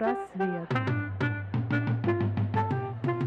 Психпросвет.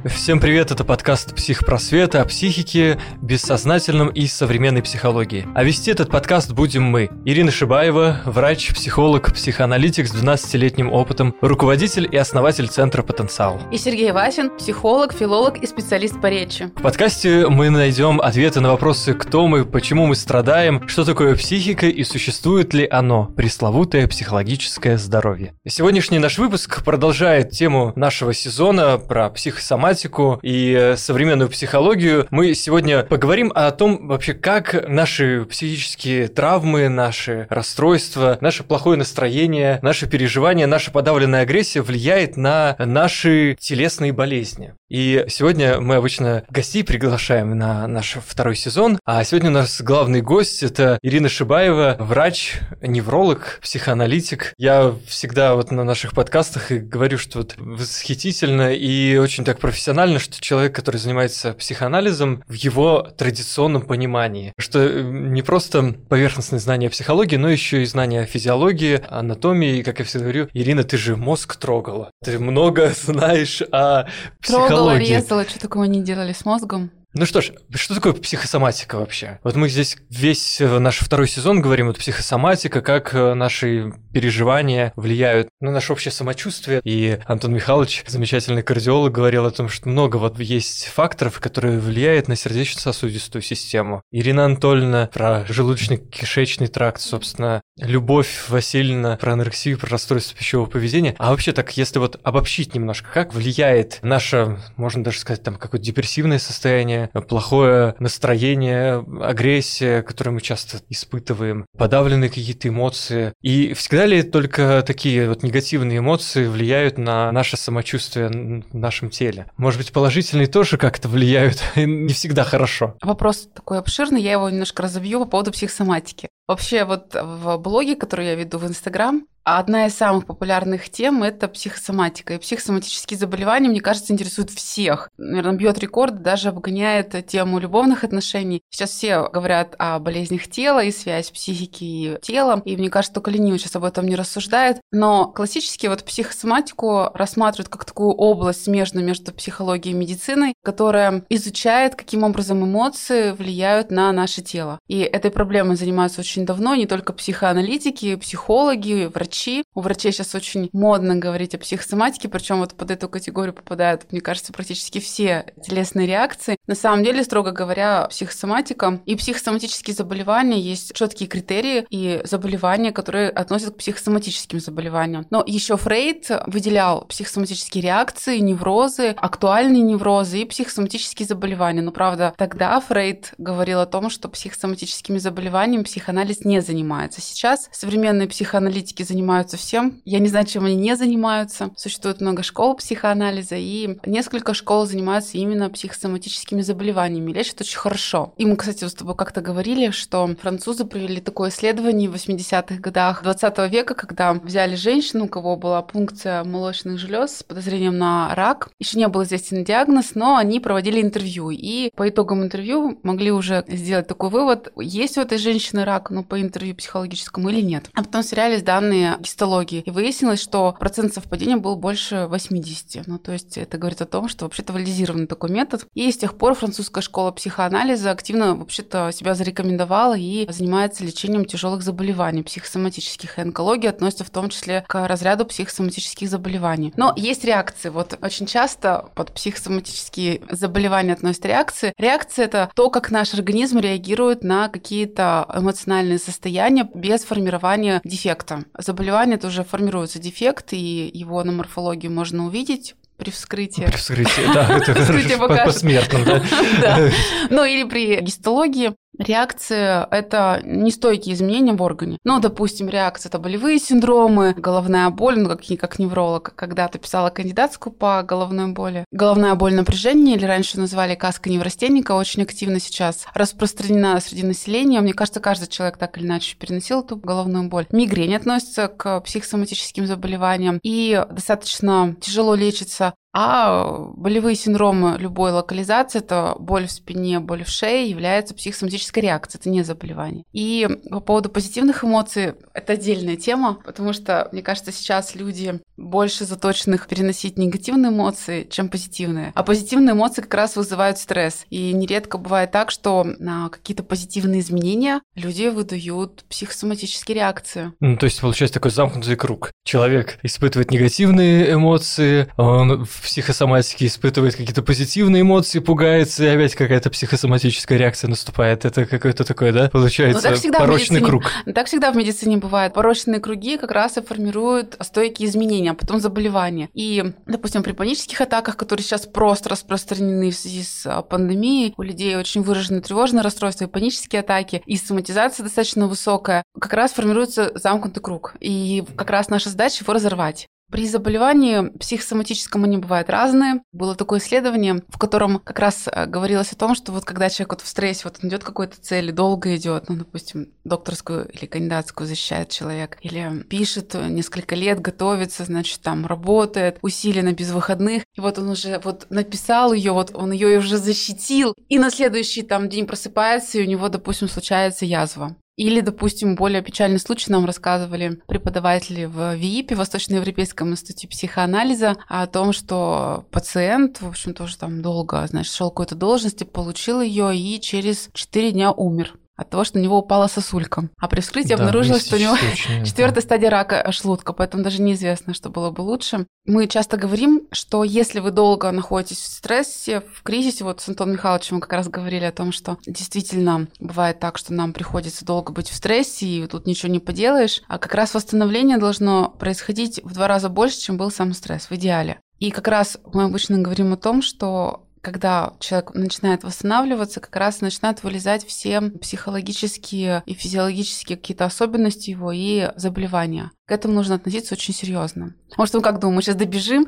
Всем привет, это подкаст «Психпросвет» о психике, бессознательном и современной психологии. А вести этот подкаст будем мы. Ирина Шибаева, врач, психолог, психоаналитик с 12-летним опытом, руководитель и основатель Центра «Потенциал». И Сергей Васин, психолог, филолог и специалист по речи. В подкасте мы найдем ответы на вопросы «Кто мы?», «Почему мы страдаем?», «Что такое психика?» и «Существует ли оно?» Пресловутое психологическое здоровье. Сегодняшний наш выпуск продолжает тему нашего сезона про психосоматику, и э, современную психологию. Мы сегодня поговорим о том вообще, как наши психические травмы, наши расстройства, наше плохое настроение, наши переживания, наша подавленная агрессия влияет на наши телесные болезни. И сегодня мы обычно гостей приглашаем на наш второй сезон, а сегодня у нас главный гость – это Ирина Шибаева, врач, невролог, психоаналитик. Я всегда вот на наших подкастах и говорю, что вот восхитительно и очень так профессионально что человек, который занимается психоанализом, в его традиционном понимании, что э, не просто поверхностное знание психологии, но еще и знание физиологии, анатомии, и, как я всегда говорю, Ирина, ты же мозг трогала, ты много знаешь о психологии. Трогала, резала, что такого не делали с мозгом? Ну что ж, что такое психосоматика вообще? Вот мы здесь весь э, наш второй сезон говорим, вот психосоматика, как э, наши переживания влияют на наше общее самочувствие. И Антон Михайлович, замечательный кардиолог, говорил о том, что много вот есть факторов, которые влияют на сердечно-сосудистую систему. Ирина Анатольевна про желудочно-кишечный тракт, собственно, Любовь Васильевна про анорексию, про расстройство пищевого поведения. А вообще так, если вот обобщить немножко, как влияет наше, можно даже сказать, там какое-то депрессивное состояние, плохое настроение, агрессия, которую мы часто испытываем, подавленные какие-то эмоции. И всегда ли только такие вот негативные эмоции влияют на наше самочувствие в нашем теле? Может быть, положительные тоже как-то влияют? Не всегда хорошо. Вопрос такой обширный, я его немножко разобью по поводу психосоматики. Вообще вот в блоге, который я веду в Инстаграм, Одна из самых популярных тем – это психосоматика. И психосоматические заболевания, мне кажется, интересуют всех. Наверное, бьет рекорд, даже обгоняет тему любовных отношений. Сейчас все говорят о болезнях тела и связь психики и тела. И мне кажется, только ленивый сейчас об этом не рассуждает. Но классически вот психосоматику рассматривают как такую область смежную между психологией и медициной, которая изучает, каким образом эмоции влияют на наше тело. И этой проблемой занимаются очень давно не только психоаналитики, психологи, врачи. У врачей сейчас очень модно говорить о психосоматике, причем вот под эту категорию попадают, мне кажется, практически все телесные реакции. На самом деле, строго говоря, психосоматика и психосоматические заболевания есть четкие критерии и заболевания, которые относят к психосоматическим заболеваниям. Но еще Фрейд выделял психосоматические реакции, неврозы, актуальные неврозы и психосоматические заболевания. Но правда, тогда Фрейд говорил о том, что психосоматическими заболеваниями психоанализ не занимается. Сейчас современные психоаналитики занимаются всем. Я не знаю, чем они не занимаются. Существует много школ психоанализа, и несколько школ занимаются именно психосоматическими заболеваниями. Лечат очень хорошо. И мы, кстати, с тобой как-то говорили, что французы провели такое исследование в 80-х годах 20 века, когда взяли женщину, у кого была пункция молочных желез с подозрением на рак. Еще не был известен диагноз, но они проводили интервью. И по итогам интервью могли уже сделать такой вывод, есть у этой женщины рак, ну, по интервью психологическому или нет. А потом сверялись данные гистологии. И выяснилось, что процент совпадения был больше 80. Ну, то есть это говорит о том, что вообще-то валидизированный такой метод. И с тех пор французская школа психоанализа активно вообще-то себя зарекомендовала и занимается лечением тяжелых заболеваний психосоматических. И онкология относится в том числе к разряду психосоматических заболеваний. Но есть реакции. Вот очень часто под психосоматические заболевания относят реакции. Реакция – это то, как наш организм реагирует на какие-то эмоциональные состояния без формирования дефекта заболевание тоже формируется дефект, и его на морфологию можно увидеть при вскрытии. При вскрытии, да, это посмертно, да. Ну или при гистологии Реакция – это нестойкие изменения в органе. Ну, допустим, реакция – это болевые синдромы, головная боль, ну, как, как невролог, когда-то писала кандидатскую по головной боли. Головная боль напряжения, или раньше называли каска неврастенника, очень активно сейчас распространена среди населения. Мне кажется, каждый человек так или иначе переносил эту головную боль. Мигрень относится к психосоматическим заболеваниям и достаточно тяжело лечится А болевые синдромы любой локализации, это боль в спине, боль в шее, является психосоматической реакцией, это не заболевание. И по поводу позитивных эмоций, это отдельная тема, потому что, мне кажется, сейчас люди больше заточенных переносить негативные эмоции, чем позитивные. А позитивные эмоции как раз вызывают стресс. И нередко бывает так, что на какие-то позитивные изменения люди выдают психосоматические реакции. Ну, то есть получается такой замкнутый круг. Человек испытывает негативные эмоции, он психосоматике испытывает какие-то позитивные эмоции, пугается, и опять какая-то психосоматическая реакция наступает. Это какой-то такой, да, получается, ну, так порочный медицине, круг. Так всегда в медицине бывает. Порочные круги как раз и формируют стойкие изменения, а потом заболевания. И, допустим, при панических атаках, которые сейчас просто распространены в связи с а, пандемией, у людей очень выражены тревожные расстройства и панические атаки, и соматизация достаточно высокая, как раз формируется замкнутый круг. И как раз наша задача его разорвать. При заболевании психосоматическом они бывают разные. Было такое исследование, в котором как раз э, говорилось о том, что вот когда человек вот в стрессе, вот он идет какой-то цели, долго идет, ну, допустим, докторскую или кандидатскую защищает человек, или пишет несколько лет, готовится, значит, там работает, усиленно, без выходных, и вот он уже вот написал ее, вот он ее уже защитил, и на следующий там день просыпается, и у него, допустим, случается язва. Или, допустим, более печальный случай нам рассказывали преподаватели в ВИИПе, Восточноевропейском институте психоанализа, о том, что пациент, в общем, тоже там долго, значит, шел какой-то должности, получил ее и через 4 дня умер от того, что у него упала сосулька. А при вскрытии да, обнаружилось, что у него четвертая стадия рака шлутка, поэтому даже неизвестно, что было бы лучше. Мы часто говорим, что если вы долго находитесь в стрессе, в кризисе, вот с Антоном Михайловичем мы как раз говорили о том, что действительно бывает так, что нам приходится долго быть в стрессе, и тут ничего не поделаешь, а как раз восстановление должно происходить в два раза больше, чем был сам стресс в идеале. И как раз мы обычно говорим о том, что когда человек начинает восстанавливаться, как раз начинают вылезать все психологические и физиологические какие-то особенности его и заболевания. К этому нужно относиться очень серьезно. Может, мы как думаем, мы сейчас добежим,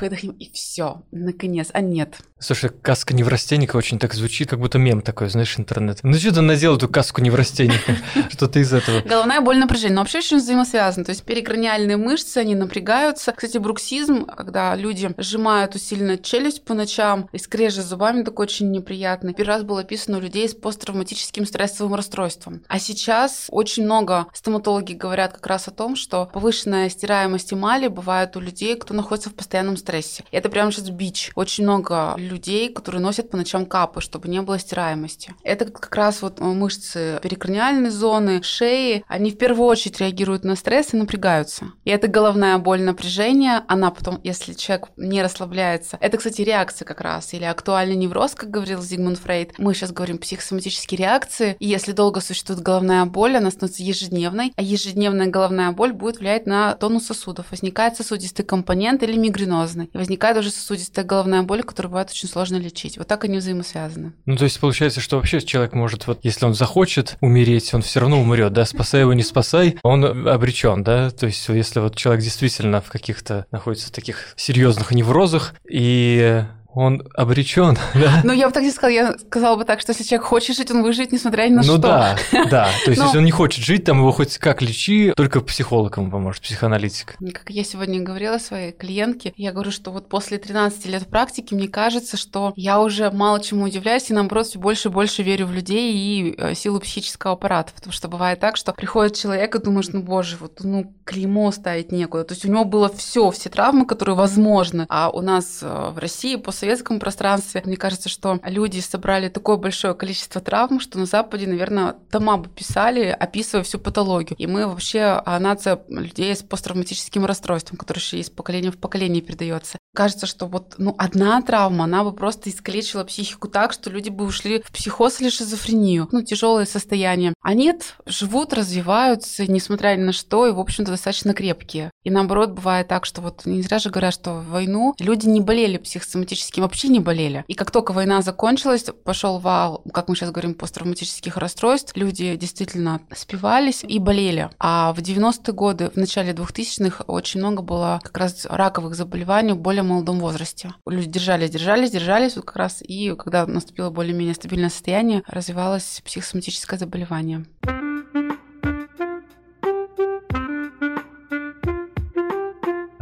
выдохнем, и все, наконец. А нет. Слушай, каска неврастенника очень так звучит, как будто мем такой, знаешь, интернет. Ну что ты надел эту каску неврастенника? Что-то из этого. Головная боль, напряжение. Но вообще очень взаимосвязано. То есть перекраниальные мышцы, они напрягаются. Кстати, бруксизм, когда люди сжимают усиленно челюсть по ночам и скрежет зубами, такой очень неприятный. Первый раз было описано у людей с посттравматическим стрессовым расстройством. А сейчас очень много стоматологи говорят как раз о том, что повышенная стираемость эмали бывает у людей, кто находится в постоянном стрессе. Это прямо сейчас бич. Очень много людей, которые носят по ночам капы, чтобы не было стираемости. Это как раз вот мышцы перикраниальной зоны, шеи, они в первую очередь реагируют на стресс и напрягаются. И это головная боль, напряжение, она потом, если человек не расслабляется, это, кстати, реакция как раз, или актуальный невроз, как говорил Зигмунд Фрейд. Мы сейчас говорим психосоматические реакции, и если долго существует головная боль, она становится ежедневной, а ежедневная головная боль будет влиять на тонус сосудов. Возникает сосудистый компонент или мигренозный. И возникает уже сосудистая головная боль, которую бывает очень сложно лечить. Вот так они взаимосвязаны. Ну, то есть получается, что вообще человек может, вот если он захочет умереть, он все равно умрет, да, спасай его, не спасай, он обречен, да. То есть, если вот человек действительно в каких-то находится в таких серьезных неврозах и он обречен, да? Ну, я бы так не сказала, я сказала бы так, что если человек хочет жить, он выживет, несмотря ни на ну, что. Ну да, да, то есть Но... если он не хочет жить, там его хоть как лечи, только психолог ему поможет, психоаналитик. Как я сегодня говорила своей клиентке, я говорю, что вот после 13 лет практики мне кажется, что я уже мало чему удивляюсь и наоборот все больше и больше верю в людей и э, силу психического аппарата, потому что бывает так, что приходит человек и думаешь, ну боже, вот ну клеймо ставить некуда, то есть у него было все, все травмы, которые возможны, а у нас э, в России после постсоветском пространстве. Мне кажется, что люди собрали такое большое количество травм, что на Западе, наверное, дома бы писали, описывая всю патологию. И мы вообще а, нация людей с посттравматическим расстройством, который еще из поколения в поколение передается. Кажется, что вот ну, одна травма, она бы просто искалечила психику так, что люди бы ушли в психоз или шизофрению, ну, тяжелое состояние. А нет, живут, развиваются, несмотря ни на что, и, в общем-то, достаточно крепкие. И наоборот, бывает так, что вот не зря же говорят, что в войну люди не болели психосоматическим, вообще не болели. И как только война закончилась, пошел вал, как мы сейчас говорим, посттравматических расстройств, люди действительно спивались и болели. А в 90-е годы, в начале 2000-х очень много было как раз раковых заболеваний в более молодом возрасте. Люди держались, держались, держались, вот как раз и когда наступило более-менее стабильное состояние, развивалось психосоматическое заболевание. А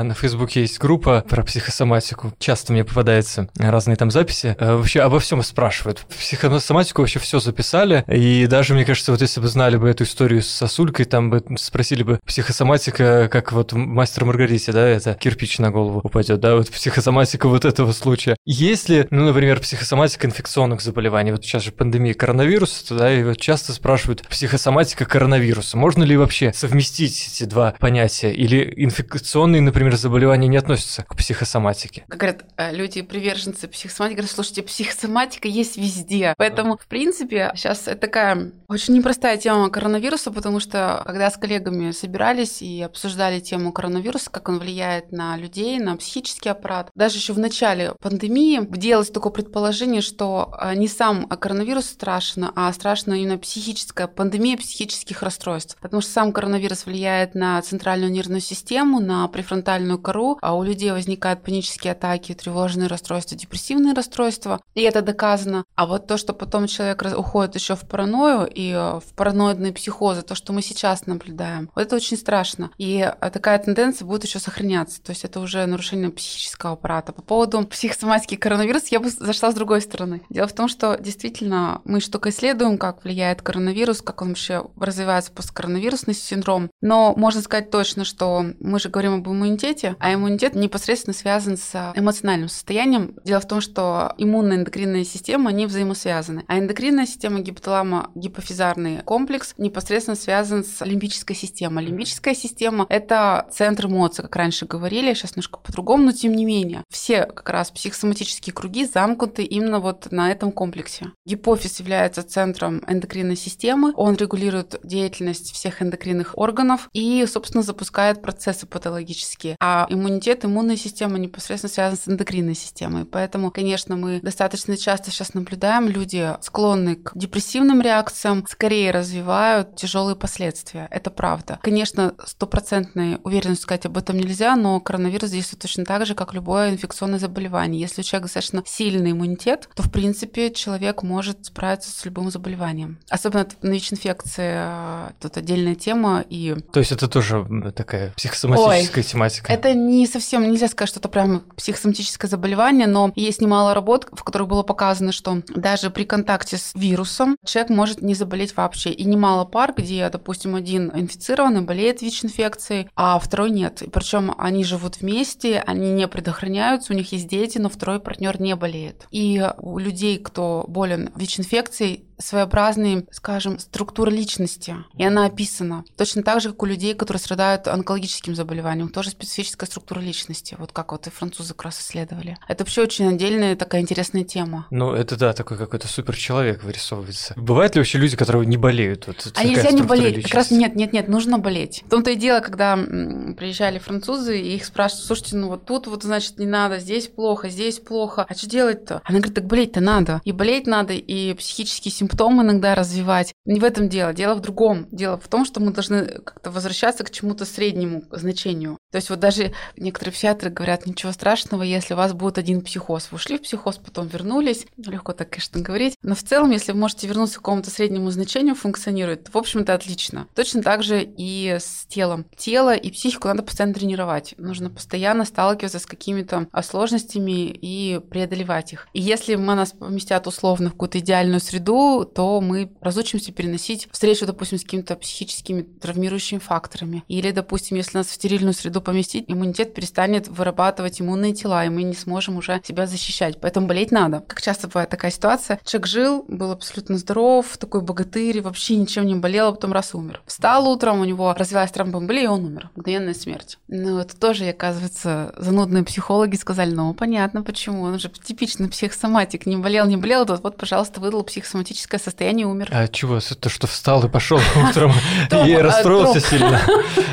на Фейсбуке есть группа про психосоматику. Часто мне попадаются разные там записи. Э, вообще обо всем спрашивают. Психосоматику вообще все записали. И даже, мне кажется, вот если бы знали бы эту историю с сосулькой, там бы спросили бы психосоматика, как вот мастер Маргарите, да, это кирпич на голову упадет, да, вот психосоматика вот этого случая. Если, ну, например, психосоматика инфекционных заболеваний, вот сейчас же пандемия коронавируса, да, и вот часто спрашивают психосоматика коронавируса. Можно ли вообще совместить эти два понятия? Или инфекционные, например, заболевания не относятся к психосоматике? Как говорят э, люди, приверженцы психосоматики, говорят, слушайте, психосоматика есть везде. Поэтому, в принципе, сейчас такая очень непростая тема коронавируса, потому что когда с коллегами собирались и обсуждали тему коронавируса, как он влияет на людей, на психический аппарат, даже еще в начале пандемии делалось такое предположение, что э, не сам коронавирус страшен, а страшно именно психическая пандемия психических расстройств. Потому что сам коронавирус влияет на центральную нервную систему, на префронтальную кору, а у людей возникают панические атаки, тревожные расстройства, депрессивные расстройства, и это доказано. А вот то, что потом человек уходит еще в паранойю и э, в параноидные психозы, то, что мы сейчас наблюдаем, вот это очень страшно. И э, такая тенденция будет еще сохраняться. То есть это уже нарушение психического аппарата. По поводу психосоматики коронавируса я бы зашла с другой стороны. Дело в том, что действительно мы что только исследуем, как влияет коронавирус, как он вообще развивается посткоронавирусный синдром. Но можно сказать точно, что мы же говорим об иммунитете, а иммунитет непосредственно связан с эмоциональным состоянием. Дело в том, что иммунная эндокринная система, они взаимосвязаны. А эндокринная система гипоталамо гипофизарный комплекс непосредственно связан с лимбической системой. Лимбическая система – это центр эмоций, как раньше говорили, сейчас немножко по-другому, но тем не менее. Все как раз психосоматические круги замкнуты именно вот на этом комплексе. Гипофиз является центром эндокринной системы, он регулирует деятельность всех эндокринных органов и, собственно, запускает процессы патологические. А иммунитет, иммунная система непосредственно связана с эндокринной системой. Поэтому, конечно, мы достаточно часто сейчас наблюдаем, люди склонны к депрессивным реакциям, скорее развивают тяжелые последствия. Это правда. Конечно, стопроцентной уверенностью сказать об этом нельзя, но коронавирус действует точно так же, как любое инфекционное заболевание. Если у человека достаточно сильный иммунитет, то, в принципе, человек может справиться с любым заболеванием. Особенно на ВИЧ-инфекции э, тут отдельная тема. И... То есть это тоже такая психосоматическая Ой, тематика? Это не совсем, нельзя сказать, что это прям психосоматическое заболевание, но есть немало работ, в которых было показано, что даже при контакте с вирусом человек может не заболеть вообще. И немало пар, где, допустим, один инфицированный болеет ВИЧ-инфекцией, а второй нет. Причем они живут вместе, они не предохраняются, у них есть дети, но второй партнер не болеет. И у людей, кто болен ВИЧ-инфекцией, своеобразной, скажем, структура личности, и она описана. Точно так же, как у людей, которые страдают онкологическим заболеванием, тоже специфическая структура личности, вот как вот и французы как раз исследовали. Это вообще очень отдельная такая интересная тема. Ну, это да, такой какой-то суперчеловек вырисовывается. Бывают ли вообще люди, которые не болеют? Вот, а нельзя не болеть. Личности? Как раз нет, нет, нет, нужно болеть. В том-то и дело, когда приезжали французы, и их спрашивают, слушайте, ну вот тут вот, значит, не надо, здесь плохо, здесь плохо. А что делать-то? Она говорит, так болеть-то надо. И болеть надо, и психические симптомы симптом иногда развивать. Не в этом дело. Дело в другом. Дело в том, что мы должны как-то возвращаться к чему-то среднему значению. То есть вот даже некоторые психиатры говорят, ничего страшного, если у вас будет один психоз. Вы ушли в психоз, потом вернулись. Легко так, конечно, говорить. Но в целом, если вы можете вернуться к какому-то среднему значению, функционирует, в общем-то, отлично. Точно так же и с телом. Тело и психику надо постоянно тренировать. Нужно постоянно сталкиваться с какими-то сложностями и преодолевать их. И если мы нас поместят условно в какую-то идеальную среду, то мы разучимся переносить встречу, допустим, с какими-то психическими травмирующими факторами. Или, допустим, если нас в стерильную среду поместить, иммунитет перестанет вырабатывать иммунные тела, и мы не сможем уже себя защищать. Поэтому болеть надо. Как часто бывает такая ситуация. Человек жил, был абсолютно здоров, такой богатырь, вообще ничем не болел, а потом раз умер. Встал утром, у него развилась тромбомболия, и он умер. Мгновенная смерть. Ну, это тоже, оказывается, занудные психологи сказали, ну, понятно, почему. Он же типичный психосоматик. Не болел, не болел, вот, вот пожалуйста, выдал психосоматическое критическое состояние умер. А чего? То, что встал и пошел утром и а, расстроился сильно?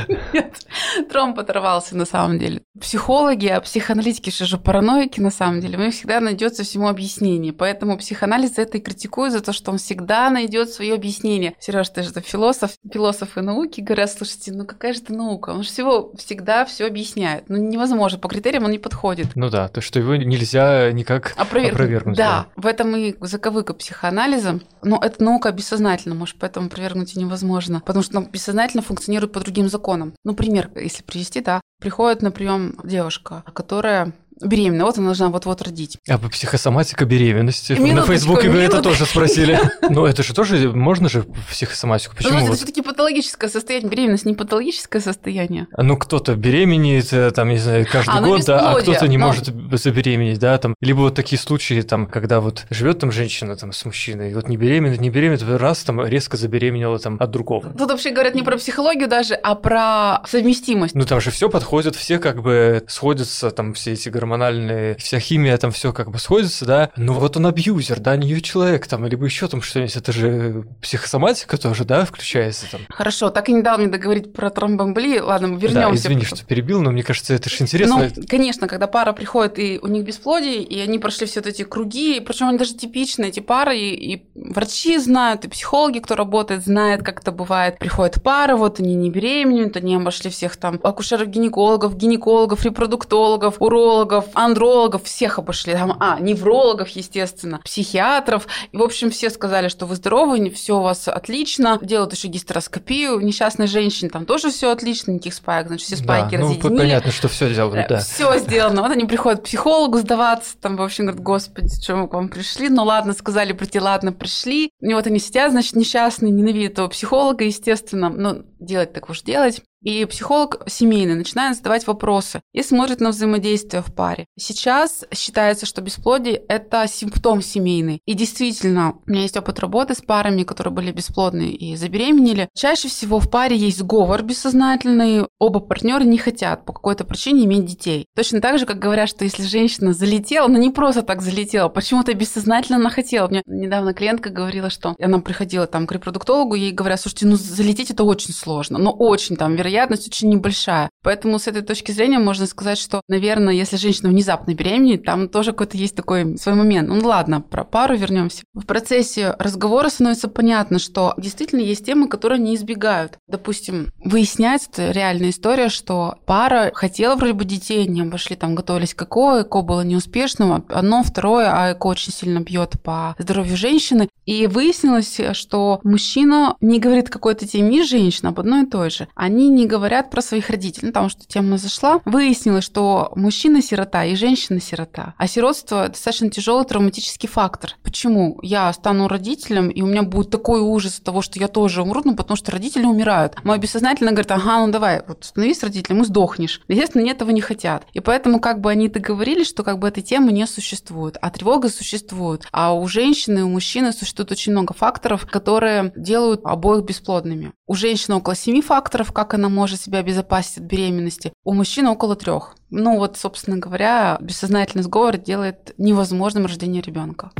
Нет, тромб оторвался на самом деле. Психологи, а психоаналитики что же параноики на самом деле. У них всегда найдется всему объяснение. Поэтому психоанализ это и критикует за то, что он всегда найдет свое объяснение. Сереж, ты же философ, философы науки говорят, слушайте, ну какая же это наука? Он же всего всегда все объясняет. Ну невозможно, по критериям он не подходит. Ну да, то, что его нельзя никак опровергнуть. опровергнуть да, да, в этом и заковыка психоанализа. Но это наука бессознательно, может, поэтому опровергнуть и невозможно. Потому что бессознательно функционирует по другим законам. Ну, пример, если привести, да. Приходит на прием девушка, которая беременна, вот она должна вот-вот родить. А по психосоматика беременности? Минуточку, На Фейсбуке вы это тоже спросили. Ну, это же тоже, можно же психосоматику? Ну, Почему? это вот? все-таки патологическое состояние. Беременность не патологическое состояние. Ну, кто-то беременеет, э, там, не знаю, каждый А, ну, год, да, а кто-то не может забеременеть, да, там. Либо вот такие случаи, там, когда вот живет там женщина там с мужчиной, вот не беременна, не беременна, раз там резко забеременела там от другого. Тут вообще говорят не про психологию даже, а про совместимость. Ну, там же все подходит, все как бы сходятся, там все эти гормональные, вся химия, там все как бы сходится, да. Ну, вот он абьюзер, да, не человек, там, либо еще там что-нибудь, это же психосоматика тоже, да, включается там. Хорошо, так и не дал мне договорить про тромбоэмболии. Ладно, Да, вернемся. извини, что перебил, но мне кажется, это же интересно. Ну, конечно, когда пара приходит, и у них бесплодие, и они прошли все вот эти круги, причем они даже типичные, эти пары, и, и врачи знают, и психологи, кто работает, знают, как это бывает. Приходят пары, вот они не беременеют, они обошли всех там акушеров-гинекологов, гинекологов, репродуктологов, урологов, андрологов, всех обошли. Там, а, неврологов, естественно, психиатров. И, в общем, все сказали, что вы здоровы, все у вас отлично. Делают еще гистероскопию. Несчастной женщине там тоже все отлично, никаких спаек. Значит, все спайки да, ну, разъединили. понятно, что все делают, да. Все сделано. Вот они приходят к психологу сдаваться, там, в общем, говорят, господи, что мы к вам пришли? Ну ладно, сказали прийти, ладно, пришли. И вот они сидят, значит, несчастные, ненавидят этого психолога, естественно. Ну, делать так уж делать. И психолог семейный начинает задавать вопросы и смотрит на взаимодействие в паре. Сейчас считается, что бесплодие – это симптом семейный. И действительно, у меня есть опыт работы с парами, которые были бесплодны и забеременели. Чаще всего в паре есть сговор бессознательный, оба партнера не хотят по какой-то причине иметь детей. Точно так же, как говорят, что если женщина залетела, но не просто так залетела, почему-то бессознательно она хотела. Мне недавно клиентка говорила, что она приходила там к репродуктологу, ей говорят, слушайте, ну залететь это очень сложно, но очень там вероятность очень небольшая. Поэтому с этой точки зрения можно сказать, что, наверное, если женщина внезапно беременеет, там тоже какой-то есть такой свой момент. Ну ладно, про пару вернемся. В процессе разговора становится понятно, что действительно есть темы, которые не избегают. Допустим, выясняется реальная история, что пара хотела вроде бы детей, они обошли там, готовились к ЭКО, ЭКО было неуспешным, одно, второе, а ЭКО очень сильно бьет по здоровью женщины. И выяснилось, что мужчина не говорит какой-то теме женщина об одной и той же. Они не говорят про своих родителей. Потому что тема зашла. Выяснилось, что мужчина сирота и женщина сирота. А сиротство достаточно тяжелый травматический фактор. Почему? Я стану родителем, и у меня будет такой ужас от того, что я тоже умру, ну, потому что родители умирают. Мой бессознательно говорит, ага, ну давай, вот становись родителем и сдохнешь. Естественно, они этого не хотят. И поэтому как бы они договорились, что как бы этой темы не существует, а тревога существует. А у женщины и у мужчины существует очень много факторов, которые делают обоих бесплодными. У женщины около семи факторов, как она может себя обезопасить от беременности, у мужчины около трех. Ну вот, собственно говоря, бессознательный сговор делает невозможным рождение ребенка.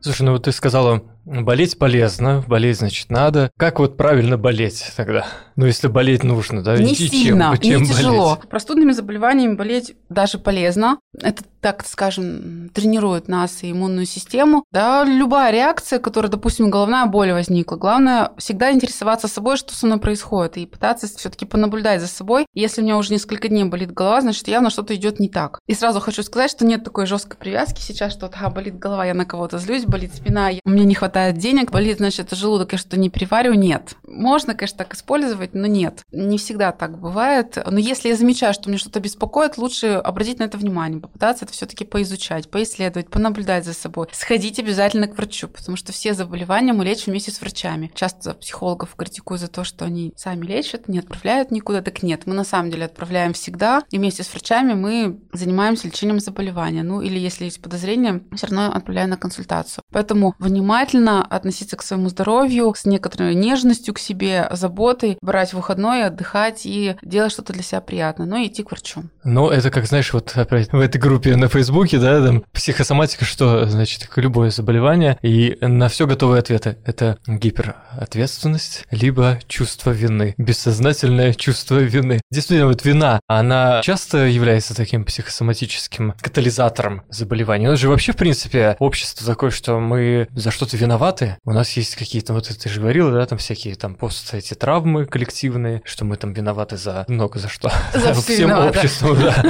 Слушай, ну вот ты сказала, болеть полезно, болеть значит надо. Как вот правильно болеть тогда? Ну, если болеть нужно, да? Не и чем- сильно, чем не тяжело. болеть? Простудными заболеваниями болеть даже полезно. Это, так скажем, тренирует нас и иммунную систему. Да, любая реакция, которая, допустим, головная боль возникла, главное всегда интересоваться собой, что со мной происходит, и пытаться все-таки понаблюдать за собой. Если у меня уже несколько дней болит голова, значит, явно что-то идет не так. И сразу хочу сказать, что нет такой жесткой привязки сейчас, что вот, а, болит голова, я на кого-то злюсь, болит спина, я- у меня не хватает денег, болит, значит, желудок, я что-то не перевариваю. Нет. Можно, конечно, так использовать, но нет. Не всегда так бывает. Но если я замечаю, что мне что-то беспокоит, лучше обратить на это внимание, попытаться это все-таки поизучать, поисследовать, понаблюдать за собой. Сходить обязательно к врачу, потому что все заболевания мы лечим вместе с врачами. Часто психологов критикую за то, что они сами лечат, не отправляют никуда. Так нет, мы на самом деле отправляем всегда, и вместе с врачами мы занимаемся лечением заболевания. Ну или если есть подозрение, все равно отправляю на консультацию. Поэтому внимательно относиться к своему здоровью с некоторой нежностью к себе, заботой, брать выходной, отдыхать и делать что-то для себя приятное, но и идти к врачу. Ну, это как, знаешь, вот опять в этой группе на Фейсбуке, да, там психосоматика, что значит как любое заболевание, и на все готовые ответы. Это гиперответственность, либо чувство вины, бессознательное чувство вины. Действительно, вот вина, она часто является таким психосоматическим катализатором заболеваний. У нас же вообще, в принципе, общество такое, что мы за что-то виноваты виноваты. У нас есть какие-то, вот ты же говорила, да, там всякие там пост эти травмы коллективные, что мы там виноваты за много за что. За Всем обществу, да.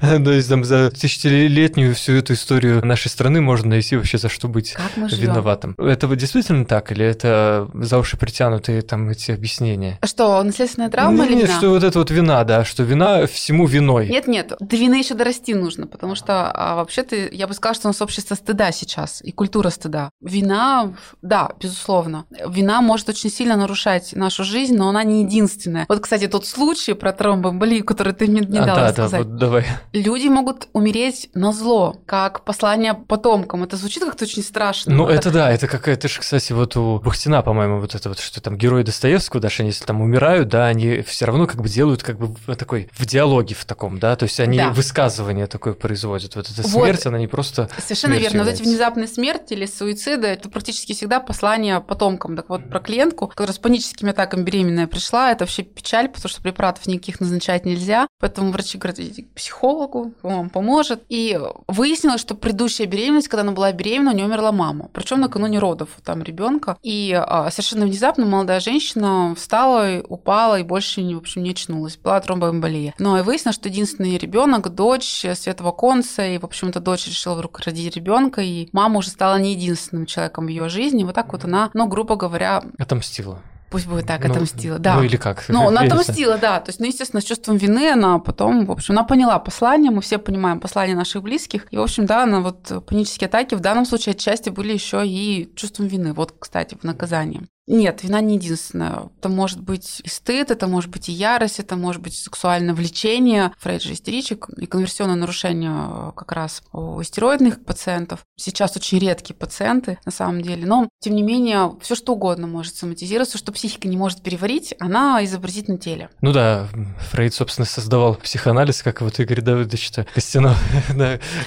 То есть там за тысячелетнюю всю эту историю нашей страны можно найти вообще за что быть виноватым. Это действительно так или это за уши притянутые там эти объяснения? Что, наследственная травма или Нет, что вот это вот вина, да, что вина всему виной. Нет, нет, до вины еще дорасти нужно, потому что а, вообще-то я бы сказала, что у нас общество стыда сейчас и культура стыда. Вина, да, безусловно. Вина может очень сильно нарушать нашу жизнь, но она не единственная. Вот, кстати, тот случай про тромбоэмболию, который ты мне не а, дала да, рассказать. Да, вот давай. Люди могут умереть на зло, как послание потомкам. Это звучит как-то очень страшно. Ну, это да, это какая-то же, кстати, вот у Бахтина, по-моему, вот это вот, что там герои Достоевского, даже если там умирают, да, они все равно как бы делают как бы такой в диалоге в таком, да, то есть они да. высказывание такое производят. Вот эта смерть, вот. она не просто Совершенно верно. Является. Вот эти внезапные смерти или суициды, это практически всегда послание потомкам. Так вот, про клиентку, которая с паническими атаками беременная пришла, это вообще печаль, потому что препаратов никаких назначать нельзя. Поэтому врачи говорят, идите к психологу, он вам поможет. И выяснилось, что предыдущая беременность, когда она была беременна, у нее умерла мама. Причем накануне родов там ребенка. И а, совершенно внезапно молодая женщина встала, упала и больше, в общем, не очнулась. Была тромбоэмболия. Но и выяснилось, что единственный ребенок, дочь Светова Конца, и, в общем-то, дочь решила вдруг родить ребенка, и мама уже стала не единственным человеком в ее жизни. Вот так вот она, ну, грубо говоря... Отомстила. Пусть будет так, ну, отомстила, да. Ну или как? Ну, она отомстила, да. То есть, ну, естественно, с чувством вины она потом, в общем, она поняла послание, мы все понимаем послание наших близких. И, в общем, да, она вот панические атаки в данном случае отчасти были еще и чувством вины. Вот, кстати, в наказании. Нет, вина не единственная. Это может быть и стыд, это может быть и ярость, это может быть сексуальное влечение. Фрейд же истеричек и конверсионное нарушение э, как раз у стероидных пациентов. Сейчас очень редкие пациенты на самом деле, но тем не менее все что угодно может соматизироваться, что психика не может переварить, она изобразит на теле. Ну да, Фрейд, собственно, создавал психоанализ, как вот Игорь Давыдович Костянов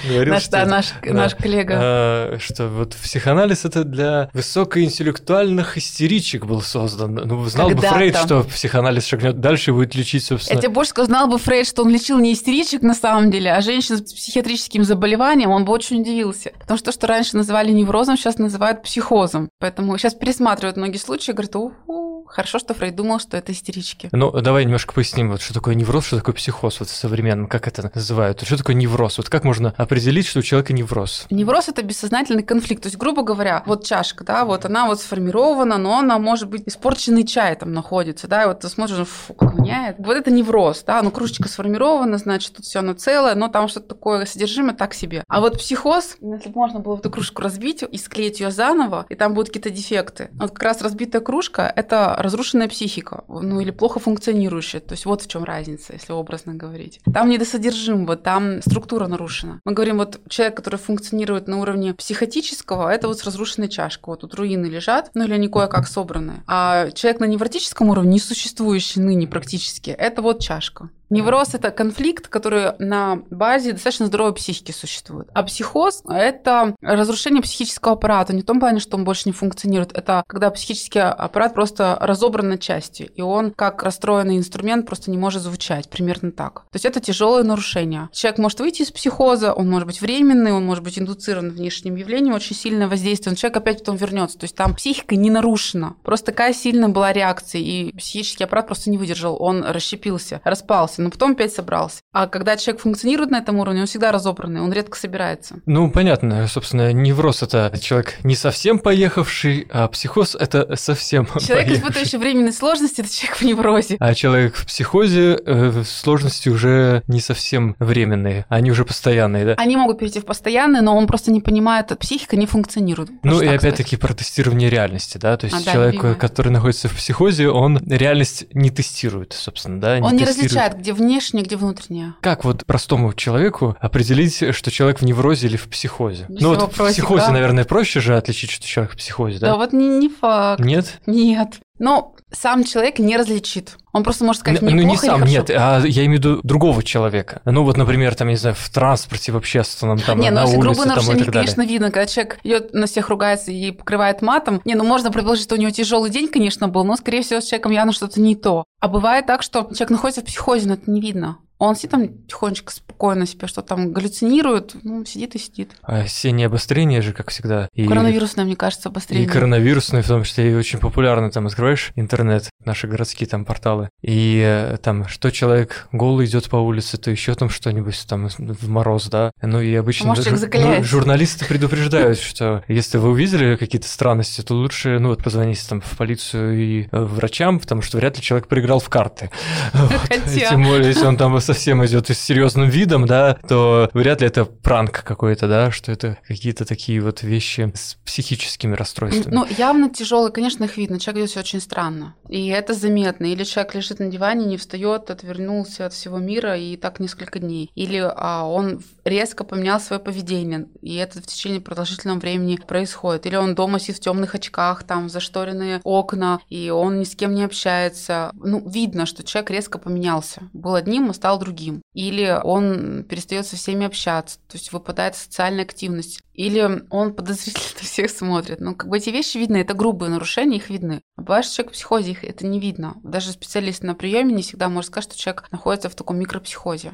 говорил, наш, наш коллега. А, что вот психоанализ это для высокоинтеллектуальных истеричек истеричек был создан. Ну, знал Когда бы Фрейд, что психоанализ шагнет дальше и будет лечить, собственно. Я тебе больше сказал, знал бы Фрейд, что он лечил не истеричек на самом деле, а женщин с психиатрическим заболеванием, он бы очень удивился. Потому что то, что раньше называли неврозом, сейчас называют психозом. Поэтому сейчас пересматривают многие случаи и говорят, уху, хорошо, что Фрейд думал, что это истерички. Ну, давай немножко поясним, вот что такое невроз, что такое психоз вот в современном, как это называют. Что такое невроз? Вот как можно определить, что у человека невроз? Невроз – это бессознательный конфликт. То есть, грубо говоря, вот чашка, да, вот она вот сформирована, но она может быть испорченный чай там находится, да, и вот ты смотришь, фу, как воняет. Вот это невроз, да, ну кружечка сформирована, значит, тут все оно целое, но там что-то такое содержимое так себе. А вот психоз, если бы можно было эту кружку разбить и склеить ее заново, и там будут какие-то дефекты. Вот как раз разбитая кружка – это разрушенная психика, ну или плохо функционирующая. То есть вот в чем разница, если образно говорить. Там недосодержимого, там структура нарушена. Мы говорим, вот человек, который функционирует на уровне психотического, это вот с разрушенной чашкой. Вот тут руины лежат, ну или они кое-как собраны. А человек на невротическом уровне, не существующий ныне практически, это вот чашка. Невроз – это конфликт, который на базе достаточно здоровой психики существует. А психоз – это разрушение психического аппарата. Не в том плане, что он больше не функционирует. Это когда психический аппарат просто разобран на части, и он, как расстроенный инструмент, просто не может звучать. Примерно так. То есть это тяжелое нарушение. Человек может выйти из психоза, он может быть временный, он может быть индуцирован внешним явлением, очень сильное воздействие, но человек опять потом вернется. То есть там психика не нарушена. Просто такая сильная была реакция, и психический аппарат просто не выдержал, он расщепился, распался но потом опять собрался. А когда человек функционирует на этом уровне, он всегда разобранный, он редко собирается. Ну, понятно. Собственно, невроз – это человек не совсем поехавший, а психоз – это совсем Человек, поехавший. испытывающий временные сложности – это человек в неврозе. А человек в психозе э, сложности уже не совсем временные, они уже постоянные, да? Они могут перейти в постоянные, но он просто не понимает, психика не функционирует. Ну и опять-таки про тестирование реальности, да? То есть а, человек, да, который находится в психозе, он реальность не тестирует, собственно, да? Не он не различает, где внешнее, где внутреннее. Как вот простому человеку определить, что человек в неврозе или в психозе? Без ну вот в психозе, да? наверное, проще же отличить, что человек в психозе, да? Да, вот не, не факт. Нет? Нет. Но сам человек не различит. Он просто может сказать, ну, мне Ну, не плохо сам, или нет, а я имею в виду другого человека. Ну, вот, например, там, не знаю, в транспорте в общественном, там, не, ну на улице, грубое там, и нарушение, так далее. конечно, видно, когда человек идет на всех ругается и покрывает матом. Не, ну можно предположить, что у него тяжелый день, конечно, был, но, скорее всего, с человеком явно что-то не то. А бывает так, что человек находится в психозе, но это не видно. Он сидит там тихонечко, спокойно себе, что там галлюцинирует, ну, сидит и сидит. А осеннее обострение же, как всегда. И... Коронавирусное, мне кажется, И обострение. коронавирусные, в том числе, и очень популярны. Там открываешь интернет, наши городские там порталы, и э, там, что человек голый идет по улице, то еще там что-нибудь там в мороз, да. Ну и обычно может, закаляется. ну, журналисты предупреждают, что если вы увидели какие-то странности, то лучше, ну вот, позвоните там в полицию и э, врачам, потому что вряд ли человек проиграл в карты. Тем более, если он там совсем идет с серьезным видом, да, то вряд ли это пранк какой-то, да, что это какие-то такие вот вещи с психическими расстройствами. Ну, явно тяжелый, конечно, их видно. Человек себя очень странно. И это заметно. Или человек лежит на диване, не встает, отвернулся от всего мира и так несколько дней. Или а, он резко поменял свое поведение, и это в течение продолжительного времени происходит. Или он дома сидит в темных очках, там зашторенные окна, и он ни с кем не общается. Ну, видно, что человек резко поменялся. Был одним, а стал другим. Или он перестает со всеми общаться, то есть выпадает социальная активность. Или он подозрительно всех смотрит. Ну, как бы эти вещи видны, это грубые нарушения, их видны. А бывает, что человек в психозе, их это не видно. Даже специалист на приеме не всегда может сказать, что человек находится в таком микропсихозе.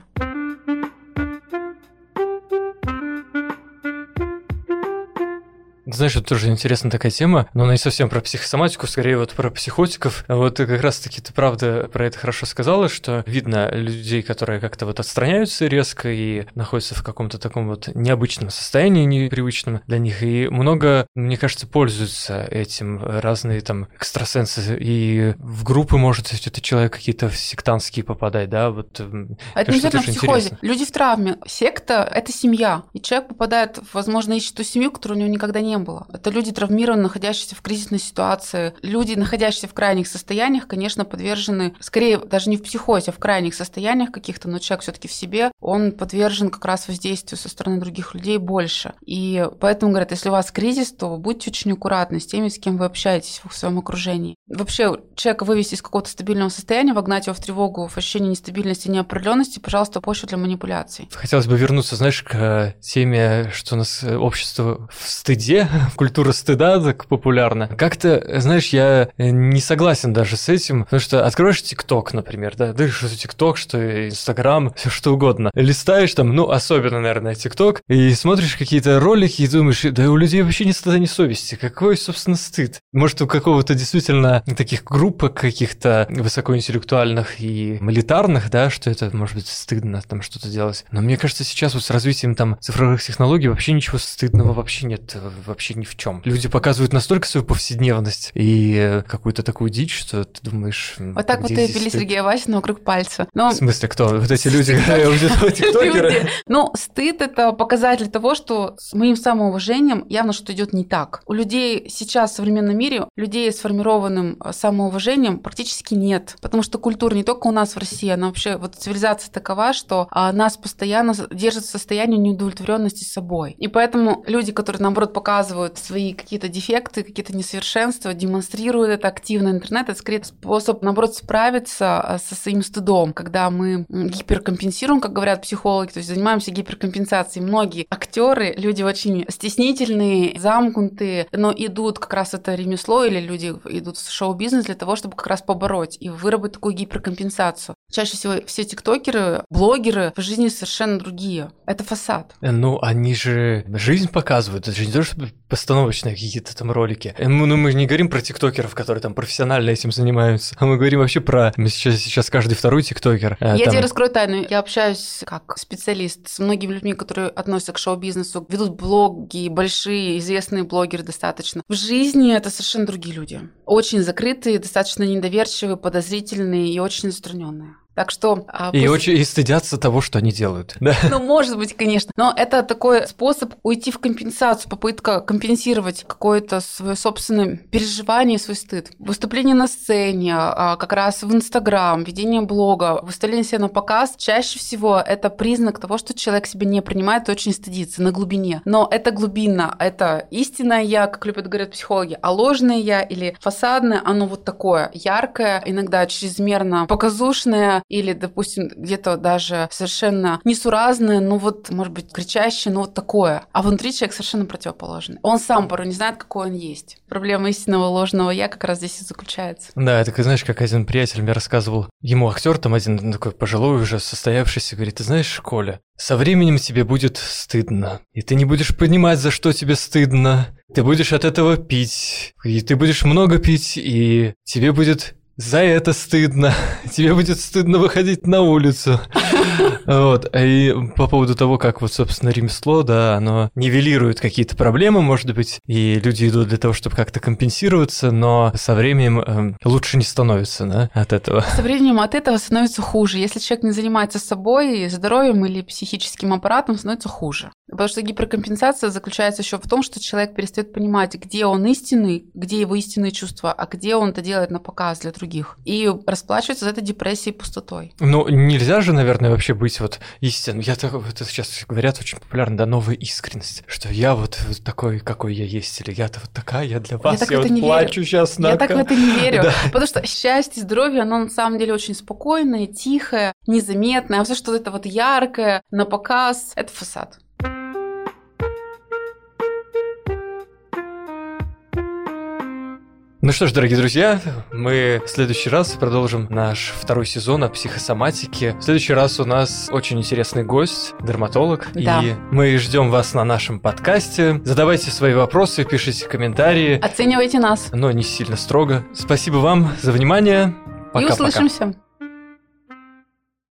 Знаешь, это тоже интересная такая тема, но она не совсем про психосоматику, скорее вот про психотиков. А Вот как раз-таки ты правда про это хорошо сказала, что видно людей, которые как-то вот отстраняются резко и находятся в каком-то таком вот необычном состоянии, непривычном для них. И много, мне кажется, пользуются этим разные там экстрасенсы. И в группы может этот человек какие-то сектантские попадать, да, вот. А это не обязательно в психозе. интересно. Люди в травме. Секта – это семья. И человек попадает, возможно, ищет ту семью, которой у него никогда не было. Это люди травмированные, находящиеся в кризисной ситуации. Люди, находящиеся в крайних состояниях, конечно, подвержены, скорее, даже не в психозе, а в крайних состояниях каких-то, но человек все таки в себе, он подвержен как раз воздействию со стороны других людей больше. И поэтому говорят, если у вас кризис, то будьте очень аккуратны с теми, с кем вы общаетесь в своем окружении. Вообще, человека вывести из какого-то стабильного состояния, вогнать его в тревогу, в ощущение нестабильности неопределенности, пожалуйста, почва для манипуляций. Хотелось бы вернуться, знаешь, к э, теме, что у нас э, общество в стыде, культура стыда так популярна. Как-то, знаешь, я не согласен даже с этим, потому что откроешь ТикТок, например, да, да что ТикТок, что Инстаграм, все что угодно. Листаешь там, ну, особенно, наверное, ТикТок, и смотришь какие-то ролики и думаешь, да у людей вообще ни стыда, ни совести. Какой, собственно, стыд? Может, у какого-то действительно таких группок каких-то высокоинтеллектуальных и милитарных, да, что это, может быть, стыдно там что-то делать. Но мне кажется, сейчас вот с развитием там цифровых технологий вообще ничего стыдного вообще нет, вообще ни в чем. Люди показывают настолько свою повседневность и э, какую-то такую дичь, что ты думаешь... Вот так вот и вели? Сергея Васина вокруг пальца. Но В смысле, кто? Вот эти люди, тиктокеры? Ну, стыд – это показатель того, что с моим самоуважением явно что-то идет не так. У людей сейчас в современном мире, людей с сформированным э, самоуважением практически нет. Потому что культура не только у нас в России, она вообще, вот цивилизация такова, что а, нас постоянно держит в состоянии неудовлетворенности собой. И поэтому люди, которые, наоборот, показывают свои какие-то дефекты, какие-то несовершенства, демонстрируют это активно интернет, это скорее способ, наоборот, справиться а, со своим стыдом, когда мы гиперкомпенсируем, как говорят психологи, то есть занимаемся гиперкомпенсацией. Многие актеры, люди очень стеснительные, замкнутые, но идут как раз это ремесло или люди идут в шоу-бизнес для того, чтобы как раз побороть и выработать такую гиперкомпенсацию. Чаще всего все тиктокеры, блогеры в жизни совершенно другие. Это фасад. Ну, они же жизнь показывают, это же не то, что постановочные какие-то там ролики. Э, Ну, мы же не говорим про тиктокеров, которые там профессионально этим занимаются, а мы говорим вообще про... Сейчас, сейчас каждый второй тиктокер. э, Я там- тебе раскрою тайну. Я общаюсь как специалист с многими людьми, которые относятся к шоу-бизнесу, ведут блоги, большие, известные блогеры достаточно. В жизни это совершенно другие люди. Очень закрытые, достаточно недоверчивые, подозрительные и очень затрудненные. Так что... А, и пусть... очень и стыдятся того, что они делают. Да? Ну, может быть, конечно. Но это такой способ уйти в компенсацию, попытка компенсировать какое-то свое собственное переживание, свой стыд. Выступление на сцене, а, как раз в Инстаграм, ведение блога, выставление себя на показ, чаще всего это признак того, что человек себя не принимает и очень стыдится на глубине. Но это глубина, это истинное я, как любят говорят психологи, а ложное я или фасадное, оно вот такое яркое, иногда чрезмерно показушное, или, допустим, где-то даже совершенно несуразное, ну вот, может быть, кричащее, ну вот такое. А внутри человек совершенно противоположный. Он сам порой не знает, какой он есть. Проблема истинного ложного я как раз здесь и заключается. Да, это, знаешь, как один приятель мне рассказывал, ему актер там один такой пожилой уже состоявшийся, говорит, ты знаешь, Коля, со временем тебе будет стыдно, и ты не будешь понимать, за что тебе стыдно. Ты будешь от этого пить, и ты будешь много пить, и тебе будет за это стыдно. Тебе будет стыдно выходить на улицу. Вот. И по поводу того, как вот, собственно, ремесло, да, оно нивелирует какие-то проблемы, может быть, и люди идут для того, чтобы как-то компенсироваться, но со временем э, лучше не становится, да, от этого. Со временем от этого становится хуже. Если человек не занимается собой, здоровьем или психическим аппаратом, становится хуже. Потому что гиперкомпенсация заключается еще в том, что человек перестает понимать, где он истинный, где его истинные чувства, а где он это делает на показ для других. И расплачивается за это депрессией и пустотой. Ну, нельзя же, наверное, вообще быть вот истинным. Я так, это сейчас говорят очень популярно, да, новая искренность, что я вот, вот такой, какой я есть, или я-то вот такая, я для вас, я, так я вот плачу верю. сейчас на Я так в это не верю, да. потому что счастье, здоровье, оно на самом деле очень спокойное, тихое, незаметное, а все, что это вот яркое, на показ, это фасад. Ну что ж, дорогие друзья, мы в следующий раз продолжим наш второй сезон о психосоматике. В следующий раз у нас очень интересный гость, дерматолог, да. и мы ждем вас на нашем подкасте. Задавайте свои вопросы, пишите комментарии. Оценивайте нас. Но не сильно строго. Спасибо вам за внимание. Пока, и услышимся. Пока.